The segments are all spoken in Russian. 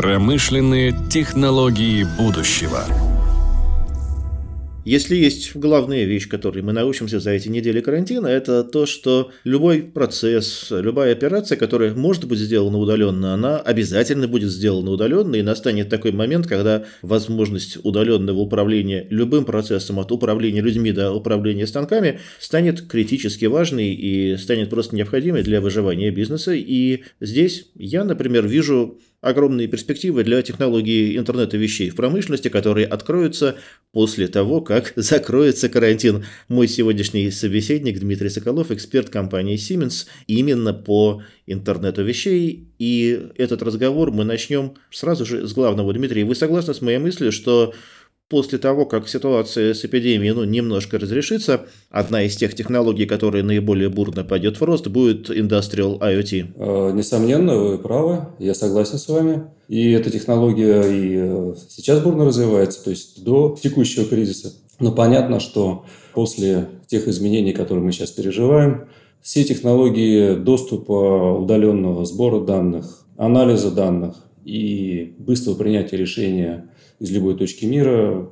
Промышленные технологии будущего. Если есть главная вещь, которой мы научимся за эти недели карантина, это то, что любой процесс, любая операция, которая может быть сделана удаленно, она обязательно будет сделана удаленно, и настанет такой момент, когда возможность удаленного управления любым процессом от управления людьми до управления станками станет критически важной и станет просто необходимой для выживания бизнеса. И здесь я, например, вижу огромные перспективы для технологии интернета вещей в промышленности, которые откроются после того, как закроется карантин. Мой сегодняшний собеседник Дмитрий Соколов, эксперт компании Siemens, именно по интернету вещей. И этот разговор мы начнем сразу же с главного. Дмитрий, вы согласны с моей мыслью, что после того, как ситуация с эпидемией ну, немножко разрешится, одна из тех технологий, которая наиболее бурно пойдет в рост, будет Industrial IoT. Э, несомненно, вы правы, я согласен с вами. И эта технология и э, сейчас бурно развивается, то есть до текущего кризиса. Но понятно, что после тех изменений, которые мы сейчас переживаем, все технологии доступа удаленного сбора данных, анализа данных и быстрого принятия решения из любой точки мира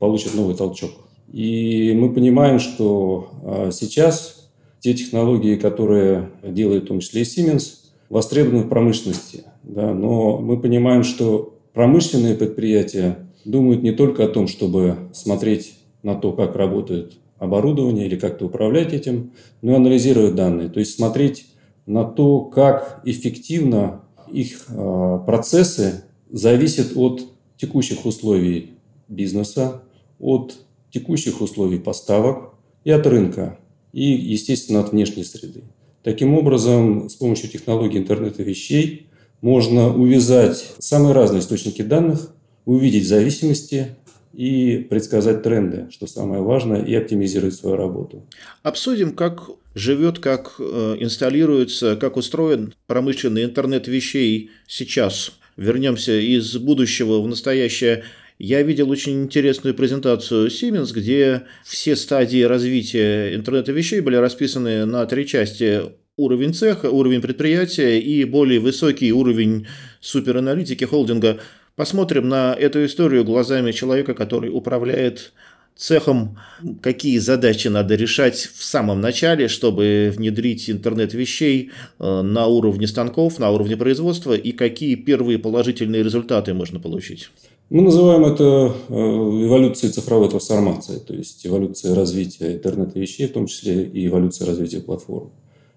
получат новый толчок. И мы понимаем, что а, сейчас те технологии, которые делает в том числе и Siemens, востребованы в промышленности. Да, но мы понимаем, что промышленные предприятия думают не только о том, чтобы смотреть на то, как работает оборудование или как-то управлять этим, но и анализировать данные. То есть смотреть на то, как эффективно их а, процессы зависят от текущих условий бизнеса, от текущих условий поставок и от рынка, и, естественно, от внешней среды. Таким образом, с помощью технологии интернета вещей можно увязать самые разные источники данных, увидеть зависимости и предсказать тренды, что самое важное, и оптимизировать свою работу. Обсудим, как живет, как э, инсталируется, как устроен промышленный интернет вещей сейчас вернемся из будущего в настоящее, я видел очень интересную презентацию Siemens, где все стадии развития интернета вещей были расписаны на три части. Уровень цеха, уровень предприятия и более высокий уровень супераналитики холдинга. Посмотрим на эту историю глазами человека, который управляет цехом, какие задачи надо решать в самом начале, чтобы внедрить интернет вещей э, на уровне станков, на уровне производства, и какие первые положительные результаты можно получить? Мы называем это э, эволюцией цифровой трансформации, то есть эволюцией развития интернета вещей, в том числе и эволюцией развития платформ.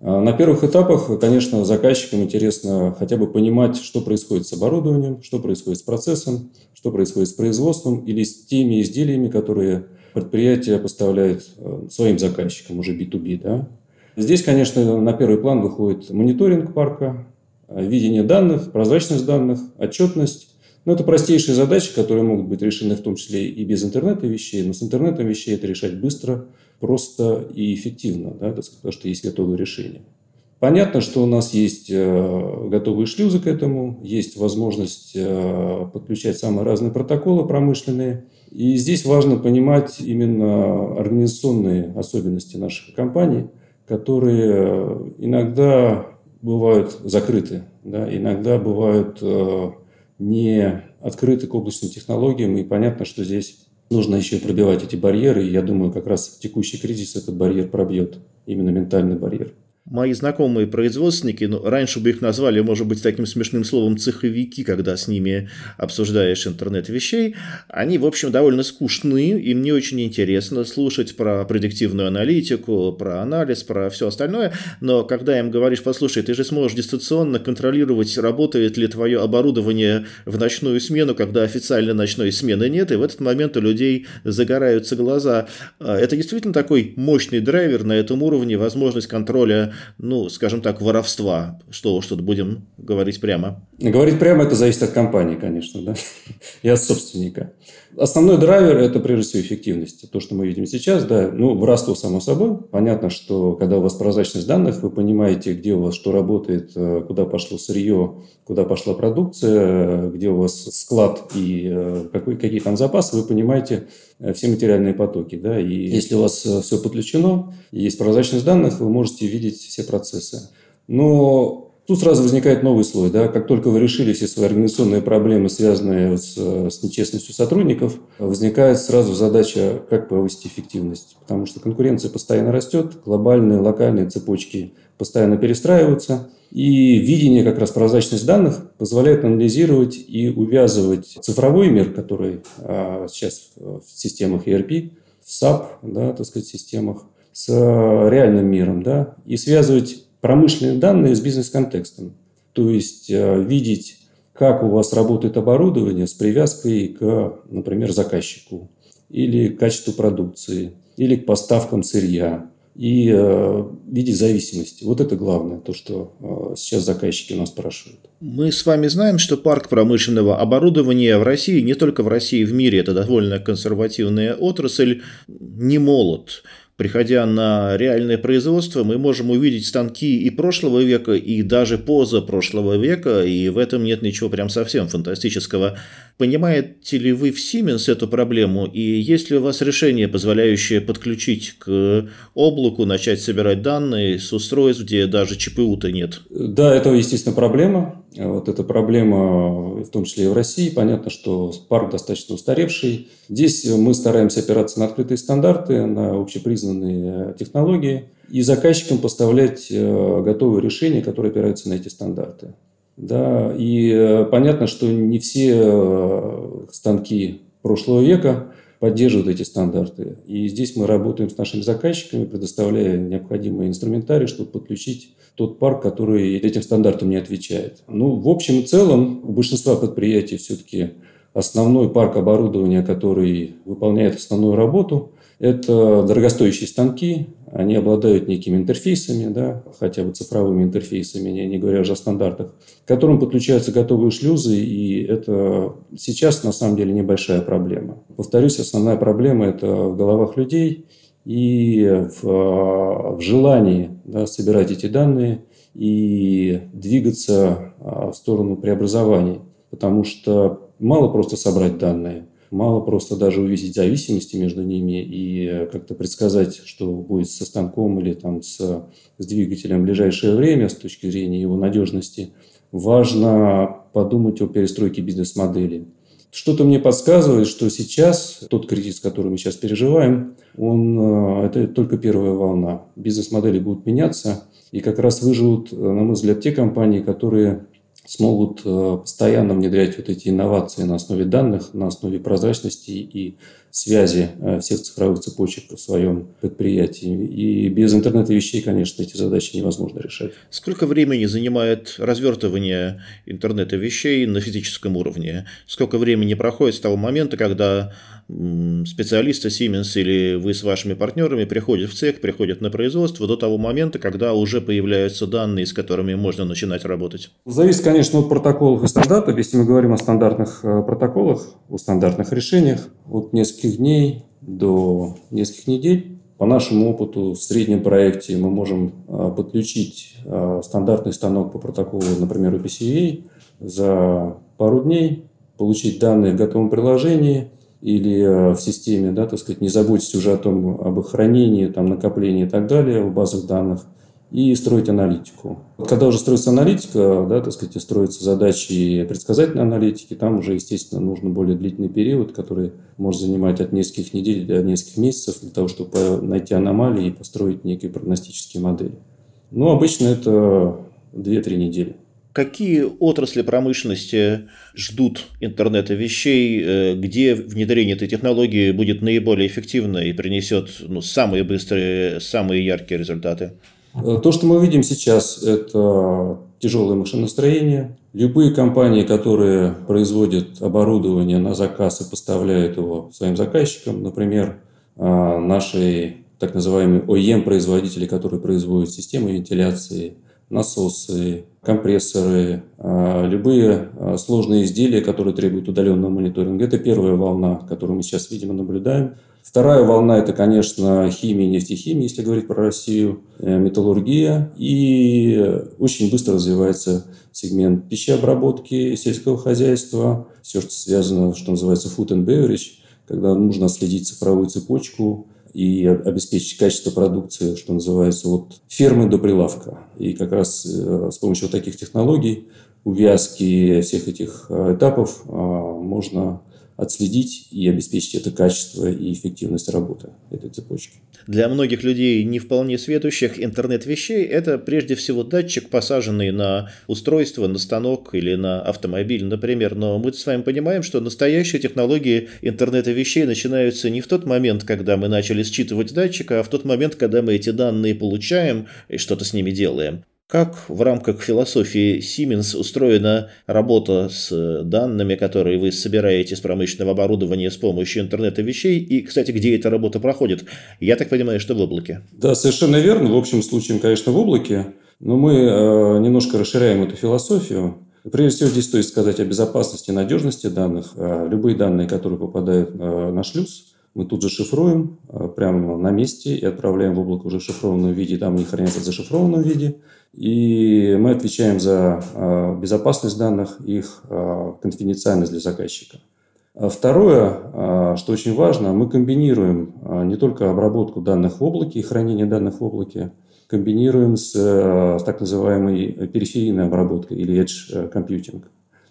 А на первых этапах, конечно, заказчикам интересно хотя бы понимать, что происходит с оборудованием, что происходит с процессом, что происходит с производством или с теми изделиями, которые предприятие поставляет э, своим заказчикам, уже B2B. Да? Здесь, конечно, на первый план выходит мониторинг парка, э, видение данных, прозрачность данных, отчетность. Но это простейшие задачи, которые могут быть решены в том числе и без интернета вещей, но с интернетом вещей это решать быстро, просто и эффективно, да, потому что есть готовые решения. Понятно, что у нас есть э, готовые шлюзы к этому, есть возможность э, подключать самые разные протоколы промышленные. И здесь важно понимать именно организационные особенности наших компаний, которые э, иногда бывают закрыты, да, иногда бывают не открыты к облачным технологиям. И понятно, что здесь нужно еще пробивать эти барьеры. И я думаю, как раз текущий кризис этот барьер пробьет, именно ментальный барьер. Мои знакомые производственники, ну, раньше бы их назвали, может быть, таким смешным словом цеховики, когда с ними обсуждаешь интернет вещей, они, в общем, довольно скучны, им не очень интересно слушать про предиктивную аналитику, про анализ, про все остальное, но когда им говоришь, послушай, ты же сможешь дистанционно контролировать, работает ли твое оборудование в ночную смену, когда официально ночной смены нет, и в этот момент у людей загораются глаза. А, это действительно такой мощный драйвер на этом уровне, возможность контроля ну, скажем так, воровства. Что уж тут будем говорить прямо. Говорить прямо это зависит от компании, конечно, да, и от собственника. Основной драйвер – это прежде всего эффективность. То, что мы видим сейчас, да, ну, воровство само собой. Понятно, что когда у вас прозрачность данных, вы понимаете, где у вас что работает, э, куда пошло сырье, куда пошла продукция, где у вас склад и э, какой, какие там запасы, вы понимаете э, все материальные потоки. Да? И если у вас все подключено, есть прозрачность данных, вы можете видеть все процессы. Но Тут сразу возникает новый слой. Да? Как только вы решили все свои организационные проблемы, связанные с, с нечестностью сотрудников, возникает сразу задача, как повысить эффективность. Потому что конкуренция постоянно растет, глобальные, локальные цепочки постоянно перестраиваются. И видение, как раз прозрачность данных, позволяет анализировать и увязывать цифровой мир, который а, сейчас в системах ERP, в SAP, да, так сказать, системах, с реальным миром, да, и связывать промышленные данные с бизнес-контекстом. То есть э, видеть, как у вас работает оборудование с привязкой к, например, заказчику, или к качеству продукции, или к поставкам сырья, и э, видеть зависимости. Вот это главное, то, что э, сейчас заказчики у нас спрашивают. Мы с вами знаем, что парк промышленного оборудования в России, не только в России, в мире, это довольно консервативная отрасль, не молод. Приходя на реальное производство, мы можем увидеть станки и прошлого века, и даже позапрошлого века, и в этом нет ничего прям совсем фантастического. Понимаете ли вы в Siemens эту проблему, и есть ли у вас решение, позволяющее подключить к облаку, начать собирать данные с устройств, где даже ЧПУ-то нет? Да, это, естественно, проблема. Вот эта проблема, в том числе и в России. Понятно, что парк достаточно устаревший. Здесь мы стараемся опираться на открытые стандарты, на общепризнанные технологии и заказчикам поставлять э, готовые решения, которые опираются на эти стандарты. Да, и э, понятно, что не все э, станки прошлого века поддерживают эти стандарты. И здесь мы работаем с нашими заказчиками, предоставляя необходимый инструментарий, чтобы подключить тот парк, который этим стандартам не отвечает. Ну, в общем и целом, у большинства предприятий все-таки основной парк оборудования, который выполняет основную работу, это дорогостоящие станки, они обладают некими интерфейсами, да, хотя бы цифровыми интерфейсами, не говоря уже о стандартах, к которым подключаются готовые шлюзы, и это сейчас на самом деле небольшая проблема. Повторюсь, основная проблема – это в головах людей и в, в желании да, собирать эти данные и двигаться а, в сторону преобразований, потому что мало просто собрать данные – Мало просто даже увидеть зависимости между ними и э, как-то предсказать, что будет со станком или там с, с двигателем в ближайшее время с точки зрения его надежности. Важно подумать о перестройке бизнес-модели. Что-то мне подсказывает, что сейчас тот кризис, который мы сейчас переживаем, он, э, это только первая волна. Бизнес-модели будут меняться, и как раз выживут, э, на мой взгляд, те компании, которые смогут э, постоянно внедрять вот эти инновации на основе данных, на основе прозрачности и связи э, всех цифровых цепочек в своем предприятии. И без интернета вещей, конечно, эти задачи невозможно решать. Сколько времени занимает развертывание интернета вещей на физическом уровне? Сколько времени проходит с того момента, когда специалисты Siemens или вы с вашими партнерами приходят в цех, приходят на производство до того момента, когда уже появляются данные, с которыми можно начинать работать? Зависит, конечно, от протоколов и стандартов. Если мы говорим о стандартных э, протоколах, о стандартных решениях, от нескольких дней до нескольких недель. По нашему опыту в среднем проекте мы можем э, подключить э, стандартный станок по протоколу, например, UPCA за пару дней, получить данные в готовом приложении – или э, в системе, да, так сказать, не заботьтесь уже о том, об их хранении, там, накоплении и так далее в базах данных, и строить аналитику. Когда уже строится аналитика, да, так сказать, строятся задачи предсказательной аналитики, там уже, естественно, нужно более длительный период, который может занимать от нескольких недель до нескольких месяцев для того, чтобы найти аномалии и построить некие прогностические модели. Но обычно это 2-3 недели. Какие отрасли промышленности ждут интернета вещей, э, где внедрение этой технологии будет наиболее эффективно и принесет ну, самые быстрые, самые яркие результаты? Э, то, что мы видим сейчас, это тяжелое машиностроение. Любые компании, которые производят оборудование на заказ и поставляют его своим заказчикам, например, э, наши так называемые OEM-производители, которые производят системы вентиляции, насосы, компрессоры, а, любые сложные изделия, которые требуют удаленного мониторинга. Это первая волна, которую мы сейчас, видимо, наблюдаем. Вторая волна – это, конечно, химия, нефтехимия, если говорить про Россию, э, металлургия. И очень быстро развивается сегмент пищеобработки, сельского хозяйства, все, что связано, что называется food and beverage, когда нужно следить цифровую цепочку, и обеспечить качество продукции, что называется, от фермы до прилавка. И как раз э, с помощью вот таких технологий, увязки всех этих э, этапов можно отследить и обеспечить это качество и эффективность работы этой цепочки. Для многих людей, не вполне светущих, интернет вещей – это прежде всего датчик, посаженный на устройство, на станок или на автомобиль, например. Но мы с вами понимаем, что настоящие технологии интернета вещей начинаются не в тот момент, когда мы начали считывать датчик, а в тот момент, когда мы эти данные получаем и что-то с ними делаем. Как в рамках философии Siemens устроена работа с данными, которые вы собираете с промышленного оборудования с помощью интернета вещей? И, кстати, где эта работа проходит? Я так понимаю, что в облаке. Да, совершенно верно. В общем случае, конечно, в облаке. Но мы э, немножко расширяем эту философию. Прежде всего, здесь стоит сказать о безопасности и надежности данных. Э, любые данные, которые попадают э, на шлюз, мы тут же шифруем э, прямо на месте и отправляем в облако уже в шифрованном виде, там они хранятся в зашифрованном виде. И мы отвечаем за э, безопасность данных, их э, конфиденциальность для заказчика. А второе, что очень важно, мы комбинируем не только обработку данных в облаке и хранение данных в облаке, комбинируем с так называемой периферийной обработкой или edge computing.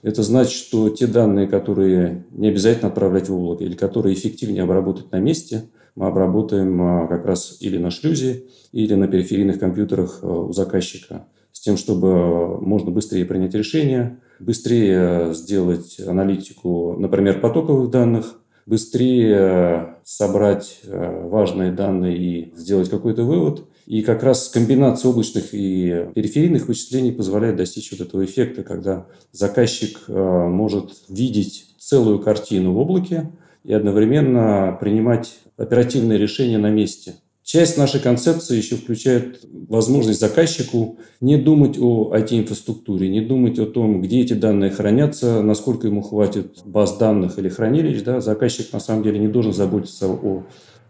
Это значит, что те данные, которые не обязательно отправлять в облако или которые эффективнее обработать на месте, мы обработаем а, как раз или на шлюзе, или на периферийных компьютерах а, у заказчика, с тем, чтобы можно быстрее принять решение, быстрее сделать аналитику, например, потоковых данных, быстрее собрать а, важные данные и сделать какой-то вывод – и как раз комбинация облачных и периферийных вычислений позволяет достичь вот этого эффекта, когда заказчик может видеть целую картину в облаке и одновременно принимать оперативные решения на месте. Часть нашей концепции еще включает возможность заказчику не думать о IT-инфраструктуре, не думать о том, где эти данные хранятся, насколько ему хватит баз данных или хранилищ. Да? Заказчик на самом деле не должен заботиться о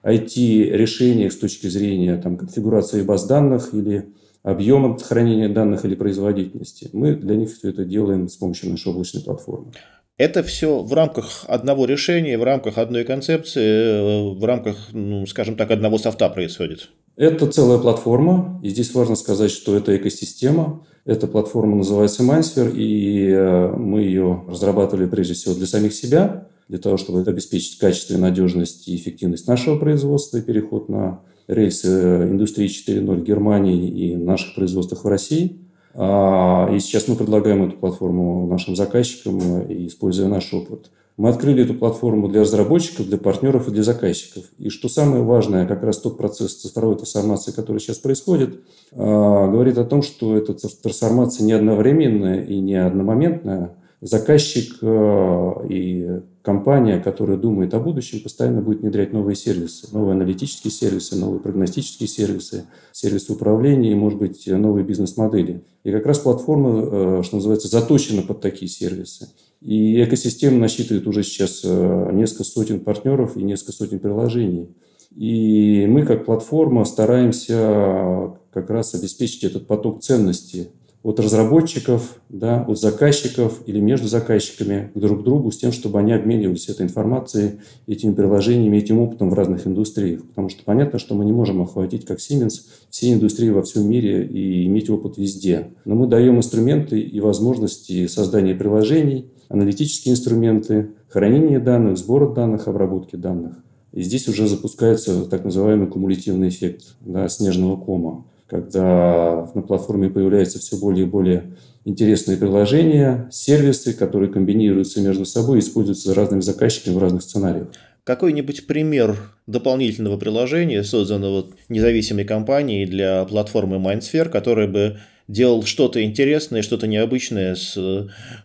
IT-решениях с точки зрения там, конфигурации баз данных или объема хранения данных или производительности. Мы для них все это делаем с помощью нашей облачной платформы. Это все в рамках одного решения, в рамках одной концепции, в рамках, ну, скажем так, одного софта происходит. Это целая платформа, и здесь важно сказать, что это экосистема. Эта платформа называется Mindsphere, и э, мы ее разрабатывали прежде всего для самих себя, для того, чтобы обеспечить качество, надежность и эффективность нашего производства и переход на рельсы индустрии 4.0 в Германии и наших производствах в России. А, и сейчас мы предлагаем эту платформу нашим заказчикам, используя наш опыт. Мы открыли эту платформу для разработчиков, для партнеров и для заказчиков. И что самое важное, как раз тот процесс цифровой трансформации, который сейчас происходит, а, говорит о том, что эта трансформация не одновременная и не одномоментная, заказчик э, и компания, которая думает о будущем, постоянно будет внедрять новые сервисы, новые аналитические сервисы, новые прогностические сервисы, сервисы управления и, может быть, новые бизнес-модели. И как раз платформа, э, что называется, заточена под такие сервисы. И экосистема насчитывает уже сейчас э, несколько сотен партнеров и несколько сотен приложений. И мы, как платформа, стараемся как раз обеспечить этот поток ценностей от разработчиков, да, от заказчиков или между заказчиками друг к другу с тем, чтобы они обменивались этой информацией, этими приложениями, этим опытом в разных индустриях. Потому что понятно, что мы не можем охватить, как Siemens, все индустрии во всем мире и иметь опыт везде. Но мы даем инструменты и возможности создания приложений, аналитические инструменты, хранения данных, сбора данных, обработки данных. И здесь уже запускается так называемый кумулятивный эффект да, снежного кома когда на платформе появляются все более и более интересные приложения, сервисы, которые комбинируются между собой и используются разными заказчиками в разных сценариях. Какой-нибудь пример дополнительного приложения, созданного независимой компанией для платформы Mindsphere, который бы делал что-то интересное, что-то необычное с,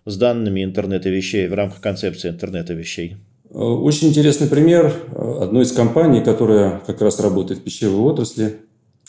с данными интернета вещей в рамках концепции интернета вещей? Очень интересный пример одной из компаний, которая как раз работает в пищевой отрасли.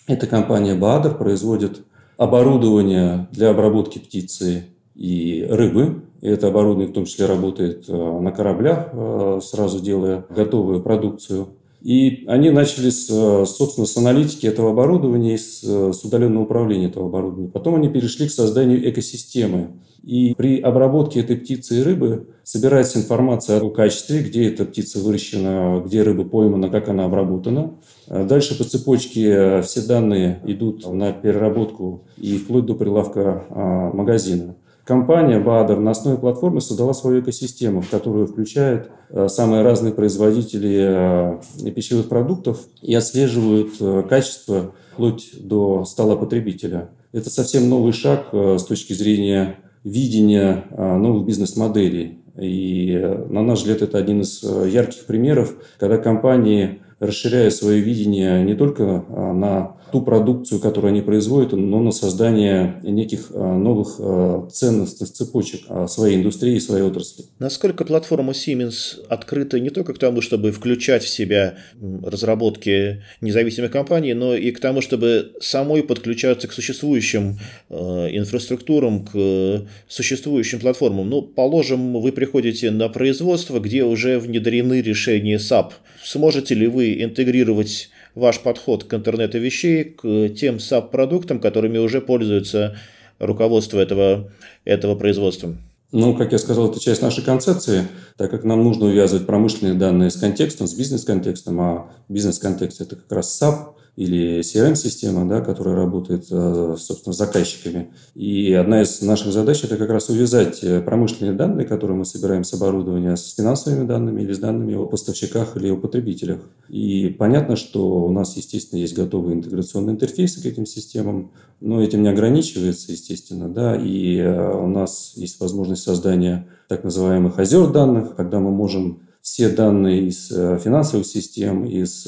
Эта компания Бадр производит оборудование для обработки птицы и рыбы. И это оборудование в том числе работает э, на кораблях, э, сразу делая готовую продукцию. И они начали, с, собственно, с аналитики этого оборудования и с, с удаленного управления этого оборудования. Потом они перешли к созданию экосистемы. И при обработке этой птицы и рыбы собирается информация о качестве, где эта птица выращена, где рыба поймана, как она обработана. Дальше по цепочке все данные идут на переработку и вплоть до прилавка а, магазина. Компания Бадер на основе платформы создала свою экосистему, в которую включает э, самые разные производители э, пищевых продуктов и отслеживают э, качество вплоть до стола потребителя. Это совсем новый шаг с точки зрения видения новых бизнес-моделей. И, на наш взгляд, это один из ярких примеров, когда компании расширяя свое видение не только на ту продукцию, которую они производят, но на создание неких а, новых а, ценностных цепочек а, своей индустрии и своей отрасли. Насколько платформа Siemens открыта не только к тому, чтобы включать в себя разработки независимых компаний, но и к тому, чтобы самой подключаться к существующим инфраструктурам, к существующим платформам. Ну, положим, вы приходите на производство, где уже внедрены решения SAP. Сможете ли вы интегрировать ваш подход к интернету вещей, к тем SAP-продуктам, которыми уже пользуется руководство этого, этого производства? Ну, как я сказал, это часть нашей концепции, так как нам нужно увязывать промышленные данные с контекстом, с бизнес-контекстом, а бизнес-контекст – это как раз SAP, или CRM-система, да, которая работает, э, собственно, с заказчиками. И одна из наших задач – это как раз увязать э, промышленные данные, которые мы собираем с оборудования, с финансовыми данными или с данными о поставщиках или о потребителях. И понятно, что у нас, естественно, есть готовые интеграционные интерфейсы к этим системам, но этим не ограничивается, естественно, да, и э, у нас есть возможность создания так называемых озер данных, когда мы можем все данные из финансовых систем, из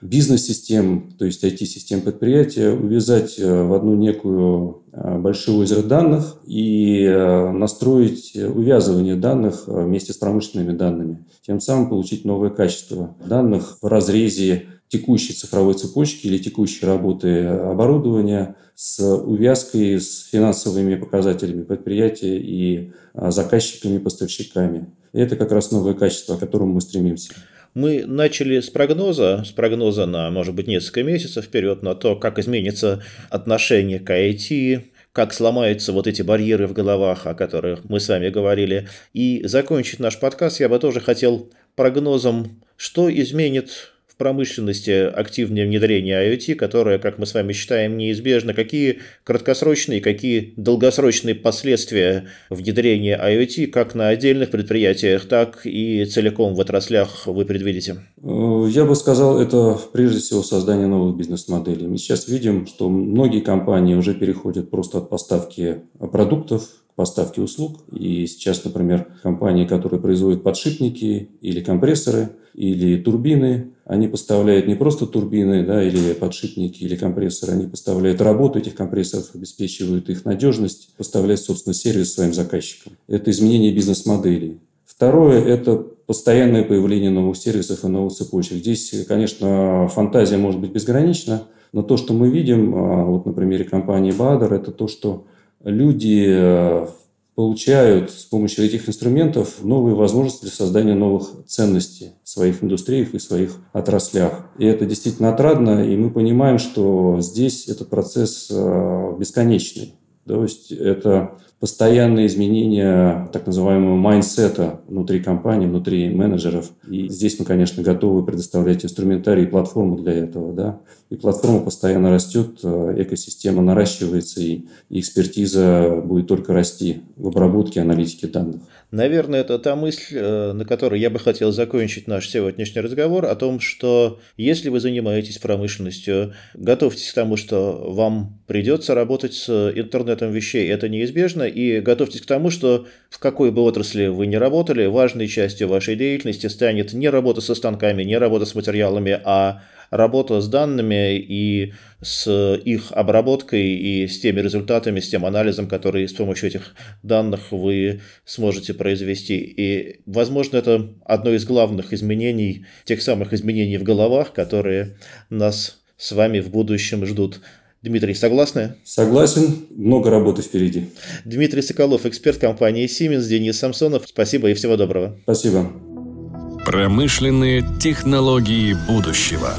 бизнес-систем, то есть IT-систем предприятия, увязать э, в одну некую э, большое озеро данных и э, настроить увязывание данных вместе с промышленными данными. Тем самым получить новое качество данных в разрезе текущей цифровой цепочки или текущей работы оборудования с увязкой с финансовыми показателями предприятия и заказчиками, поставщиками. И это как раз новое качество, к которому мы стремимся. Мы начали с прогноза, с прогноза на, может быть, несколько месяцев вперед, на то, как изменится отношение к IT, как сломаются вот эти барьеры в головах, о которых мы с вами говорили. И закончить наш подкаст я бы тоже хотел прогнозом, что изменит промышленности активное внедрение IoT, которое, как мы с вами считаем, неизбежно. Какие краткосрочные, какие долгосрочные последствия внедрения IoT как на отдельных предприятиях, так и целиком в отраслях вы предвидите? Я бы сказал, это прежде всего создание новых бизнес-моделей. Мы сейчас видим, что многие компании уже переходят просто от поставки продуктов поставки услуг. И сейчас, например, компании, которые производят подшипники или компрессоры, или турбины, они поставляют не просто турбины да, или подшипники или компрессоры, они поставляют работу этих компрессоров, обеспечивают их надежность, поставляют, собственно, сервис своим заказчикам. Это изменение бизнес-моделей. Второе – это постоянное появление новых сервисов и новых цепочек. Здесь, конечно, фантазия может быть безгранична, но то, что мы видим, а, вот на примере компании Бадер, это то, что люди э, получают с помощью этих инструментов новые возможности для создания новых ценностей в своих индустриях и своих отраслях. И это действительно отрадно, и мы понимаем, что здесь этот процесс э, бесконечный. То есть это постоянные изменения так называемого mindset а внутри компании, внутри менеджеров. И здесь мы, конечно, готовы предоставлять инструментарий и платформу для этого. Да? И платформа постоянно растет, э, экосистема наращивается, и экспертиза будет только расти в обработке аналитики данных. Наверное, это та мысль, э, на которой я бы хотел закончить наш сегодняшний разговор, о том, что если вы занимаетесь промышленностью, готовьтесь к тому, что вам придется работать с интернетом вещей, это неизбежно, и готовьтесь к тому, что в какой бы отрасли вы ни работали, важной частью вашей деятельности станет не работа со станками, не работа с материалами, а работа с данными и с их обработкой и с теми результатами, с тем анализом, который с помощью этих данных вы сможете произвести. И, возможно, это одно из главных изменений, тех самых изменений в головах, которые нас с вами в будущем ждут. Дмитрий, согласны? Согласен. Много работы впереди. Дмитрий Соколов, эксперт компании Siemens, Денис Самсонов. Спасибо и всего доброго. Спасибо. Промышленные технологии будущего.